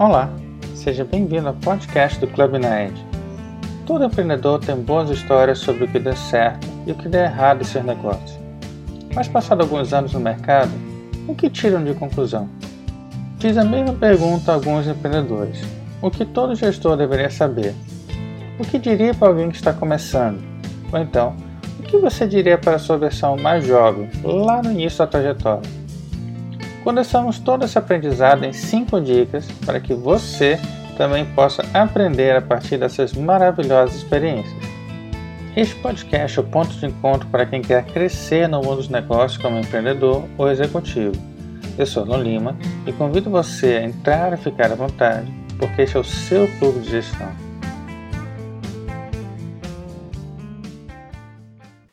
Olá, seja bem-vindo ao podcast do Club Naed. Todo empreendedor tem boas histórias sobre o que deu certo e o que deu errado em seus negócios. Mas passado alguns anos no mercado, o que tiram de conclusão? Fiz a mesma pergunta a alguns empreendedores. O que todo gestor deveria saber? O que diria para alguém que está começando? Ou então, o que você diria para a sua versão mais jovem, lá no início da trajetória? Condensamos todo esse aprendizado em 5 dicas para que você também possa aprender a partir dessas maravilhosas experiências. Este podcast é o ponto de encontro para quem quer crescer no mundo dos negócios como empreendedor ou executivo. Eu sou Lon Lima e convido você a entrar e ficar à vontade, porque este é o seu clube de gestão.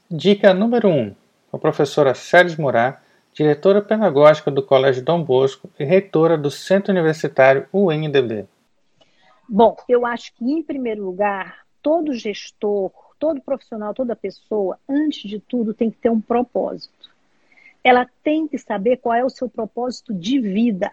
Dica número 1, um, a professora Sérgio Murat, diretora pedagógica do Colégio Dom Bosco e reitora do Centro Universitário UNDB. Bom, eu acho que, em primeiro lugar, todo gestor, todo profissional, toda pessoa, antes de tudo, tem que ter um propósito. Ela tem que saber qual é o seu propósito de vida.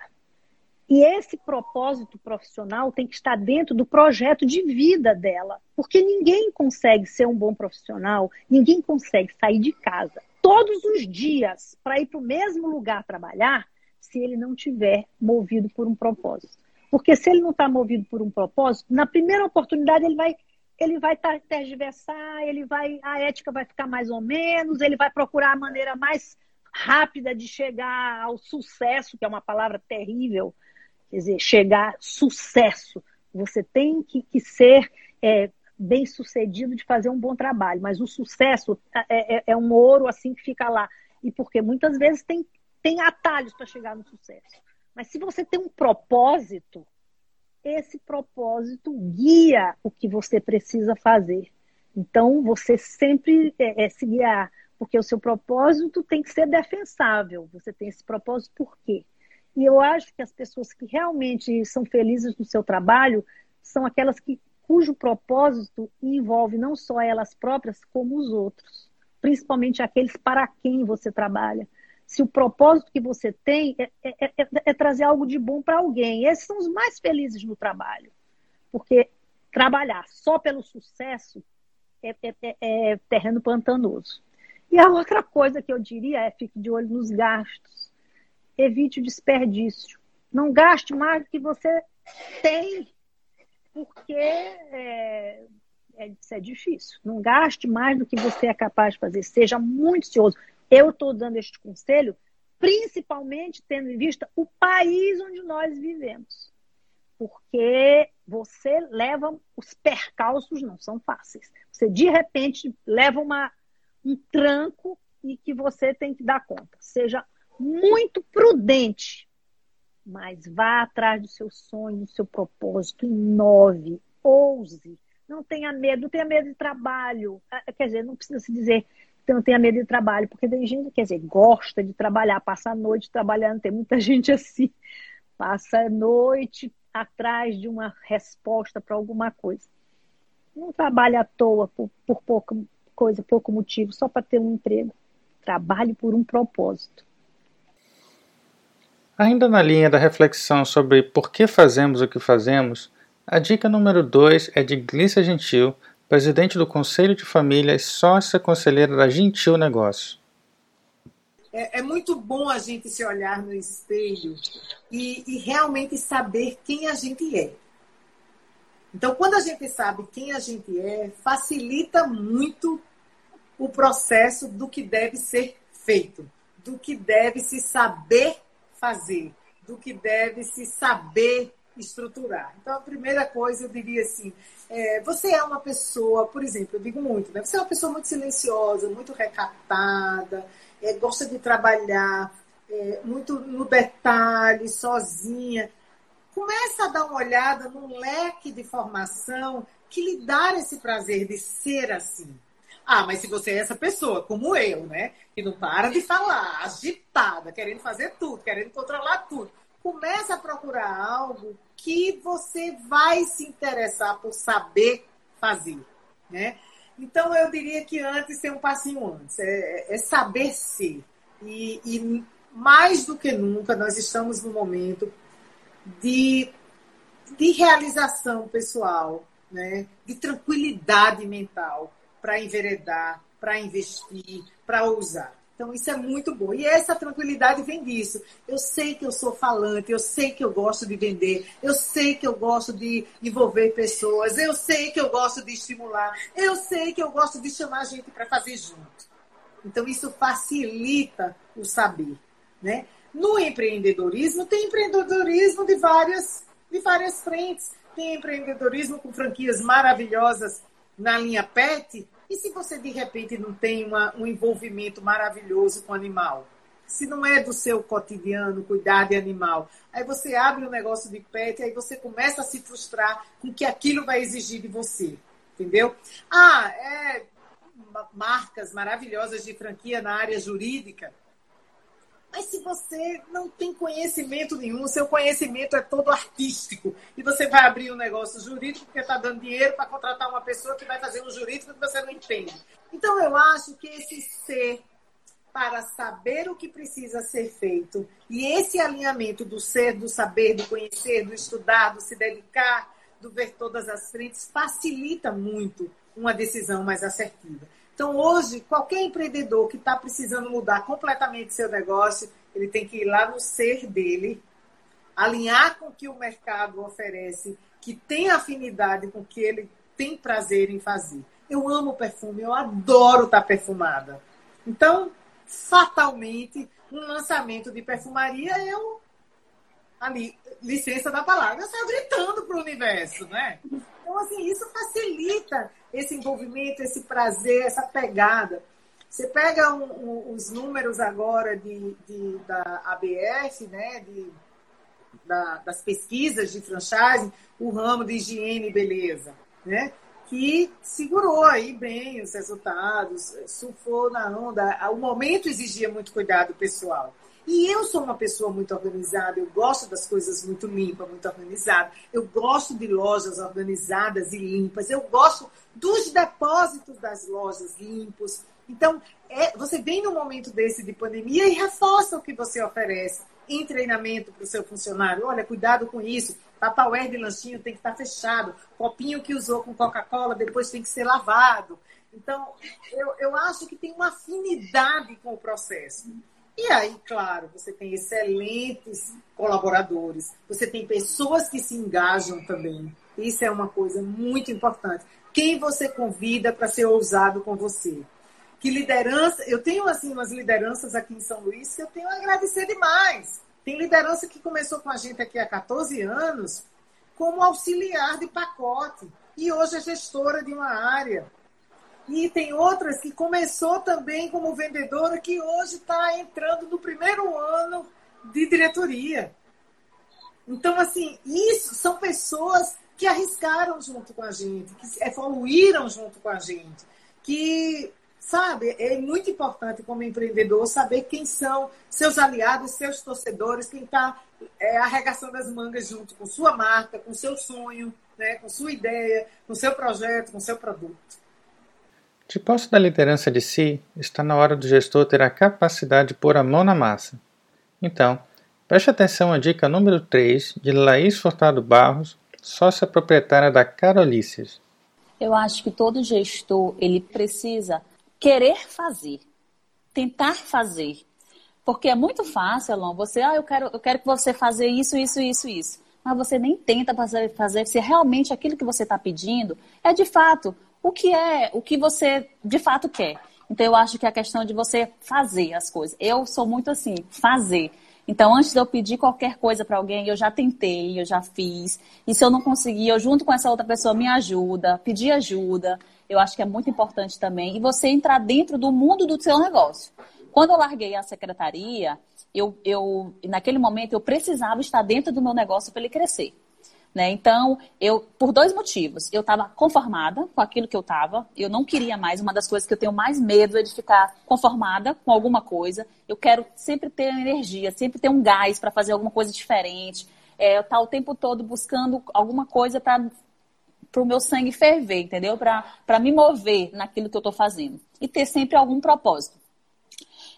E esse propósito profissional tem que estar dentro do projeto de vida dela. Porque ninguém consegue ser um bom profissional, ninguém consegue sair de casa todos os dias para ir para o mesmo lugar trabalhar se ele não tiver movido por um propósito. Porque se ele não está movido por um propósito, na primeira oportunidade ele vai ele vai tergiversar, ele vai a ética vai ficar mais ou menos, ele vai procurar a maneira mais rápida de chegar ao sucesso, que é uma palavra terrível, quer dizer, chegar sucesso. Você tem que, que ser é, bem sucedido de fazer um bom trabalho, mas o sucesso é, é, é um ouro assim que fica lá. E porque muitas vezes tem, tem atalhos para chegar no sucesso. Mas se você tem um propósito, esse propósito guia o que você precisa fazer. Então, você sempre é, é, se guiar, porque o seu propósito tem que ser defensável. Você tem esse propósito por quê? E eu acho que as pessoas que realmente são felizes no seu trabalho são aquelas que cujo propósito envolve não só elas próprias, como os outros, principalmente aqueles para quem você trabalha. Se o propósito que você tem é, é, é, é trazer algo de bom para alguém, esses são os mais felizes no trabalho, porque trabalhar só pelo sucesso é, é, é, é terreno pantanoso. E a outra coisa que eu diria é fique de olho nos gastos. Evite o desperdício. Não gaste mais do que você tem porque é, é, isso é difícil. Não gaste mais do que você é capaz de fazer. Seja muito cioso. Eu estou dando este conselho, principalmente tendo em vista o país onde nós vivemos. Porque você leva os percalços, não são fáceis. Você, de repente, leva uma, um tranco e que você tem que dar conta. Seja muito prudente mas vá atrás do seu sonho, do seu propósito, inove, ouse. Não tenha medo, não tenha medo de trabalho. Ah, quer dizer, não precisa se dizer que não tenha medo de trabalho, porque tem gente, quer dizer, gosta de trabalhar, passa a noite trabalhando, tem muita gente assim, passa a noite atrás de uma resposta para alguma coisa. Não trabalha à toa por, por pouca coisa, pouco motivo, só para ter um emprego. Trabalhe por um propósito. Ainda na linha da reflexão sobre por que fazemos o que fazemos, a dica número 2 é de Glícia Gentil, presidente do Conselho de Família e sócia conselheira da Gentil Negócios. É, é, muito bom a gente se olhar no espelho e, e realmente saber quem a gente é. Então, quando a gente sabe quem a gente é, facilita muito o processo do que deve ser feito, do que deve se saber fazer, do que deve se saber estruturar. Então, a primeira coisa eu diria assim: é, você é uma pessoa, por exemplo, eu digo muito, né? Você é uma pessoa muito silenciosa, muito recatada, é, gosta de trabalhar é, muito no detalhe, sozinha. Começa a dar uma olhada num leque de formação que lhe dá esse prazer de ser assim. Ah, mas se você é essa pessoa, como eu, né? Que não para de falar, agitada, querendo fazer tudo, querendo controlar tudo. Começa a procurar algo que você vai se interessar por saber fazer, né? Então, eu diria que antes tem um passinho antes. É, é saber ser. E, e mais do que nunca, nós estamos no momento de de realização pessoal, né? de tranquilidade mental para enveredar, para investir, para usar. Então, isso é muito bom. E essa tranquilidade vem disso. Eu sei que eu sou falante, eu sei que eu gosto de vender, eu sei que eu gosto de envolver pessoas, eu sei que eu gosto de estimular, eu sei que eu gosto de chamar a gente para fazer junto. Então, isso facilita o saber. Né? No empreendedorismo, tem empreendedorismo de várias, de várias frentes. Tem empreendedorismo com franquias maravilhosas na linha PET, e se você de repente não tem uma, um envolvimento maravilhoso com o animal? Se não é do seu cotidiano cuidar de animal, aí você abre um negócio de pet, aí você começa a se frustrar com o que aquilo vai exigir de você. Entendeu? Ah, é marcas maravilhosas de franquia na área jurídica. Mas se você não tem conhecimento nenhum, seu conhecimento é todo artístico, e você vai abrir um negócio jurídico porque está dando dinheiro para contratar uma pessoa que vai fazer um jurídico que você não entende. Então, eu acho que esse ser para saber o que precisa ser feito e esse alinhamento do ser, do saber, do conhecer, do estudar, do se dedicar, do ver todas as frentes, facilita muito uma decisão mais assertiva. Então, hoje, qualquer empreendedor que está precisando mudar completamente seu negócio, ele tem que ir lá no ser dele, alinhar com o que o mercado oferece, que tem afinidade com o que ele tem prazer em fazer. Eu amo perfume, eu adoro estar tá perfumada. Então, fatalmente, um lançamento de perfumaria, eu ali, licença da palavra, eu saio gritando para o universo, né? Então, assim, isso facilita esse envolvimento, esse prazer, essa pegada. Você pega um, um, os números agora de, de, da ABF, né, de, da, das pesquisas de franchising, o ramo de higiene e beleza, né, que segurou aí bem os resultados, surfou na onda. O momento exigia muito cuidado pessoal. E eu sou uma pessoa muito organizada, eu gosto das coisas muito limpas, muito organizadas. Eu gosto de lojas organizadas e limpas. Eu gosto dos depósitos das lojas limpos. Então, é, você vem num momento desse de pandemia e reforça o que você oferece em treinamento para o seu funcionário. Olha, cuidado com isso. Tupperware de lanchinho tem que estar fechado. Copinho que usou com Coca-Cola depois tem que ser lavado. Então, eu, eu acho que tem uma afinidade com o processo. E aí, claro, você tem excelentes colaboradores, você tem pessoas que se engajam também. Isso é uma coisa muito importante. Quem você convida para ser ousado com você? Que liderança, eu tenho assim umas lideranças aqui em São Luís que eu tenho a agradecer demais. Tem liderança que começou com a gente aqui há 14 anos como auxiliar de pacote e hoje é gestora de uma área e tem outras que começou também como vendedora, que hoje está entrando no primeiro ano de diretoria. Então, assim, isso são pessoas que arriscaram junto com a gente, que evoluíram junto com a gente, que, sabe, é muito importante como empreendedor saber quem são seus aliados, seus torcedores, quem está é, arregaçando as mangas junto com sua marca, com seu sonho, né, com sua ideia, com seu projeto, com seu produto. De posse da liderança de si, está na hora do gestor ter a capacidade de pôr a mão na massa. Então, preste atenção à dica número 3 de Laís Furtado Barros, sócia proprietária da Carolícias. Eu acho que todo gestor ele precisa querer fazer, tentar fazer. Porque é muito fácil, Alon, você, ah, eu quero, eu quero que você faça isso, isso, isso, isso. Mas você nem tenta fazer, fazer se realmente aquilo que você está pedindo é de fato o que é, o que você de fato quer. Então eu acho que é a questão de você fazer as coisas. Eu sou muito assim, fazer. Então, antes de eu pedir qualquer coisa para alguém, eu já tentei, eu já fiz. E se eu não conseguir, eu junto com essa outra pessoa me ajuda, pedir ajuda. Eu acho que é muito importante também. E você entrar dentro do mundo do seu negócio. Quando eu larguei a secretaria, eu, eu naquele momento eu precisava estar dentro do meu negócio para ele crescer. Né? Então, eu, por dois motivos. Eu estava conformada com aquilo que eu estava, eu não queria mais. Uma das coisas que eu tenho mais medo é de ficar conformada com alguma coisa. Eu quero sempre ter energia, sempre ter um gás para fazer alguma coisa diferente. É, eu estar tá o tempo todo buscando alguma coisa para o meu sangue ferver, entendeu? Para me mover naquilo que eu estou fazendo. E ter sempre algum propósito.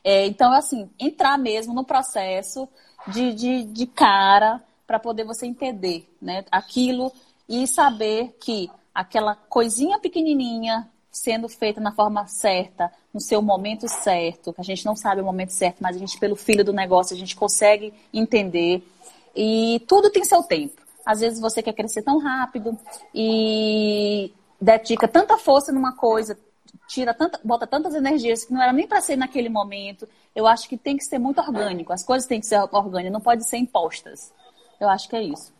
É, então, assim, entrar mesmo no processo de, de, de cara para poder você entender né, aquilo e saber que aquela coisinha pequenininha sendo feita na forma certa, no seu momento certo, que a gente não sabe o momento certo, mas a gente, pelo filho do negócio, a gente consegue entender. E tudo tem seu tempo. Às vezes você quer crescer tão rápido e dedica tanta força numa coisa, tira tanta, bota tantas energias que não era nem para ser naquele momento. Eu acho que tem que ser muito orgânico. As coisas têm que ser orgânicas, não pode ser impostas. Eu acho que é isso.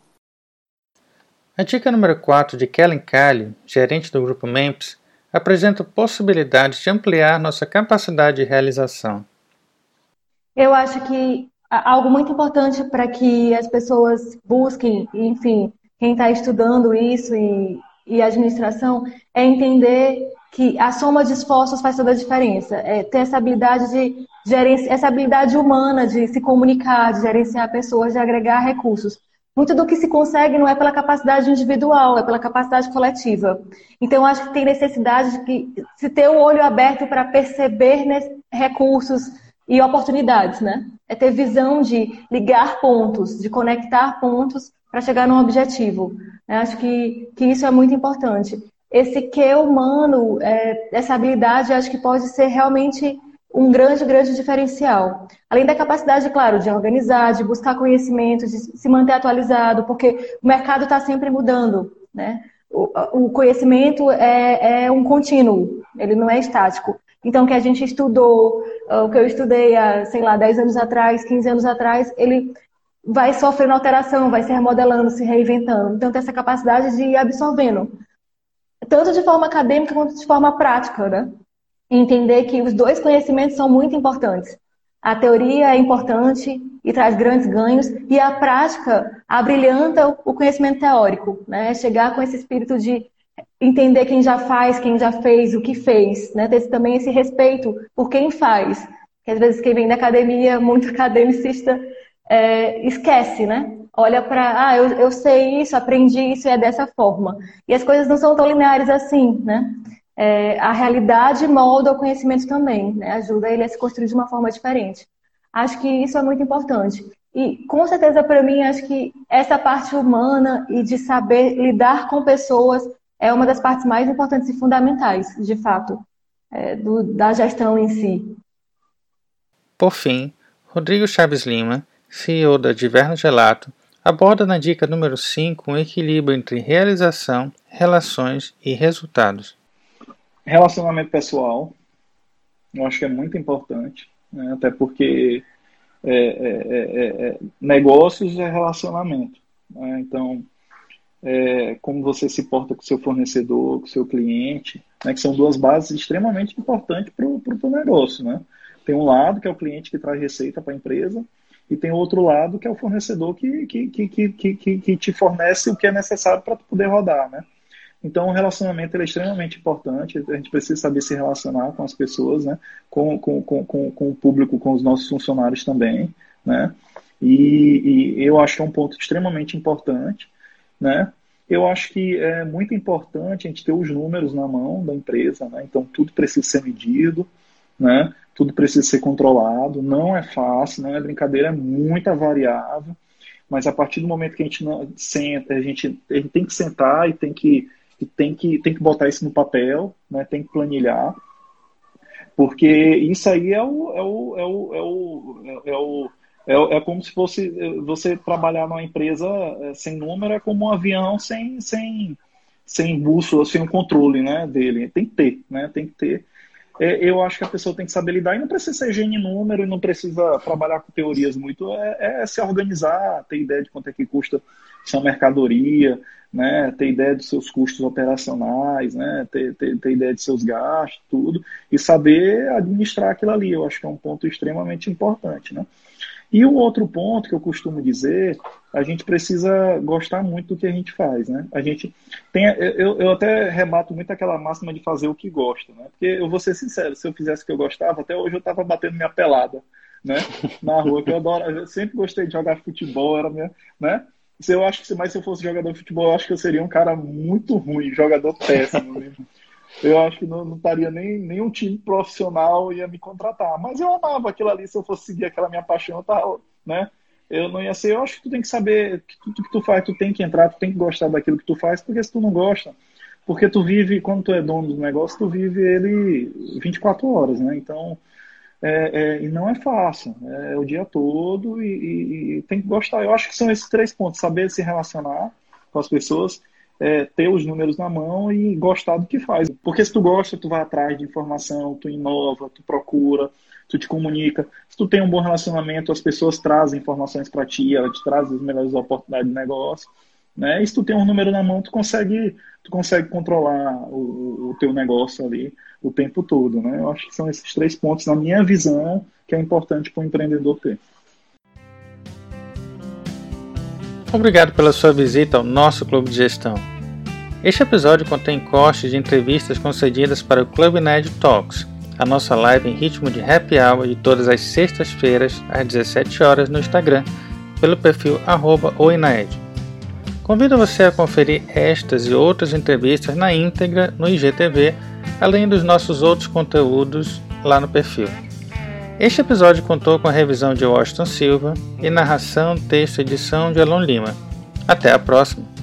A dica número 4 de Kellen Kali, gerente do grupo MEMPS, apresenta possibilidades de ampliar nossa capacidade de realização. Eu acho que algo muito importante para que as pessoas busquem, enfim, quem está estudando isso e, e administração, é entender que a soma de esforços faz toda a diferença. É ter essa habilidade de gerenciar, essa habilidade humana de se comunicar, de gerenciar pessoas, de agregar recursos. Muito do que se consegue não é pela capacidade individual, é pela capacidade coletiva. Então, acho que tem necessidade de que, se ter o olho aberto para perceber recursos e oportunidades, né? É ter visão de ligar pontos, de conectar pontos para chegar num objetivo. Eu acho que, que isso é muito importante. Esse que humano, é, essa habilidade, acho que pode ser realmente um grande, grande diferencial. Além da capacidade, claro, de organizar, de buscar conhecimento, de se manter atualizado, porque o mercado está sempre mudando, né? O, o conhecimento é, é, um contínuo, ele não é estático. Então, o que a gente estudou, o que eu estudei há, sei lá, 10 anos atrás, 15 anos atrás, ele vai sofrendo alteração, vai se remodelando, se reinventando. Então, tem essa capacidade de ir absorvendo, tanto de forma acadêmica quanto de forma prática, né? entender que os dois conhecimentos são muito importantes. A teoria é importante e traz grandes ganhos, e a prática abrilhanta o conhecimento teórico, né? Chegar com esse espírito de entender quem já faz, quem já fez, o que fez, né? Ter também esse respeito por quem faz. Que às vezes quem vem da academia, muito academicista, é, esquece, né? Olha para, ah, eu, eu sei isso, aprendi isso e é dessa forma. E as coisas não são tão lineares assim, né? é, a realidade molda o conhecimento também, né? ajuda ele a se construir de uma forma diferente. Acho que isso é muito importante. E com certeza para mim, acho que essa parte humana e de saber lidar com pessoas é uma das partes mais importantes e fundamentais, de fato, é, do, da gestão em si. Por fim, Rodrigo Chaves Lima, CEO da Diverno Gelato, aborda na dica número 5 um equilíbrio entre realização, relações e resultados. Relacionamento pessoal, eu acho que é muito importante, né? até porque é, é, é, é negócios é relacionamento. Né? Então, é, como você se porta com seu fornecedor, com seu cliente, né? que são duas bases extremamente importantes para o negócio. Né? Tem um lado, que é o cliente que traz receita para a empresa, e tem outro lado, que é o fornecedor que, que, que, que, que, que te fornece o que é necessário para poder rodar. Né? Então, o relacionamento é extremamente importante. A gente precisa saber se relacionar com as pessoas, né? com, com, com, com, o público, com os nossos funcionários também. Né? E, e, eu acho que é um ponto extremamente importante. Né? Eu acho que é muito importante a gente ter os números na mão da empresa. Né? Então, tudo precisa ser medido, né? Tudo precisa ser controlado. Não é fácil, não é brincadeira, é muita variável. Mas a partir do momento que a gente não, senta, a gente, a gente tem que sentar e tem que que tem que, tem que botar isso no papel, né, tem que planilhar, porque isso aí é o, é o, é o, é o, é o é, é como se fosse você trabalhar numa empresa é, sem número, é como um avião sem, sem, sem bússola, sem o controle né, dele. Tem que ter, né? Tem que ter. É, eu acho que a pessoa tem que saber lidar e não precisa ser gênio número e não precisa trabalhar com teorias muito. É, é se organizar, ter ideia de quanto é que custa sua mercadoria, né, ter ideia dos seus custos operacionais, né, ter, ter, ter ideia de seus gastos, tudo, e saber administrar aquilo ali. Eu acho que é um ponto extremamente importante. Né? E o outro ponto que eu costumo dizer, a gente precisa gostar muito do que a gente faz, né? A gente tem, eu, eu até rebato muito aquela máxima de fazer o que gosta, né? Porque eu vou ser sincero, se eu fizesse o que eu gostava, até hoje eu estava batendo minha pelada, né? Na rua, que eu adoro, eu sempre gostei de jogar futebol, era minha, né? Se eu acho que mais se eu fosse jogador de futebol, eu acho que eu seria um cara muito ruim, jogador péssimo mesmo. Eu acho que não, não estaria nem, nem um time profissional ia me contratar. Mas eu amava aquilo ali, se eu fosse seguir aquela minha paixão, tava, né? eu não ia ser. Eu acho que tu tem que saber que tudo que tu faz, tu tem que entrar, tu tem que gostar daquilo que tu faz, porque se tu não gosta, porque tu vive, quando tu é dono do negócio, tu vive ele 24 horas, né? Então, é, é, e não é fácil, é o dia todo e, e, e, tem que gostar. Eu acho que são esses três pontos: saber se relacionar com as pessoas, é, ter os números na mão e gostar do que faz. Porque se tu gosta, tu vai atrás de informação, tu inova, tu procura, tu te comunica. Se tu tem um bom relacionamento, as pessoas trazem informações para ti, elas te trazem as melhores oportunidades de negócio. Né? E se tu tem um número na mão, tu consegue, tu consegue controlar o, o teu negócio ali o tempo todo. Né? Eu acho que são esses três pontos, na minha visão, que é importante para o empreendedor ter. Obrigado pela sua visita ao nosso Clube de Gestão. Este episódio contém cortes de entrevistas concedidas para o Club Ned Talks, a nossa live em ritmo de happy hour de todas as sextas-feiras às 17 horas no Instagram, pelo perfil @oinaed. Convido você a conferir estas e outras entrevistas na íntegra no IGTV, além dos nossos outros conteúdos lá no perfil. Este episódio contou com a revisão de Washington Silva e narração, texto e edição de Alon Lima. Até a próxima!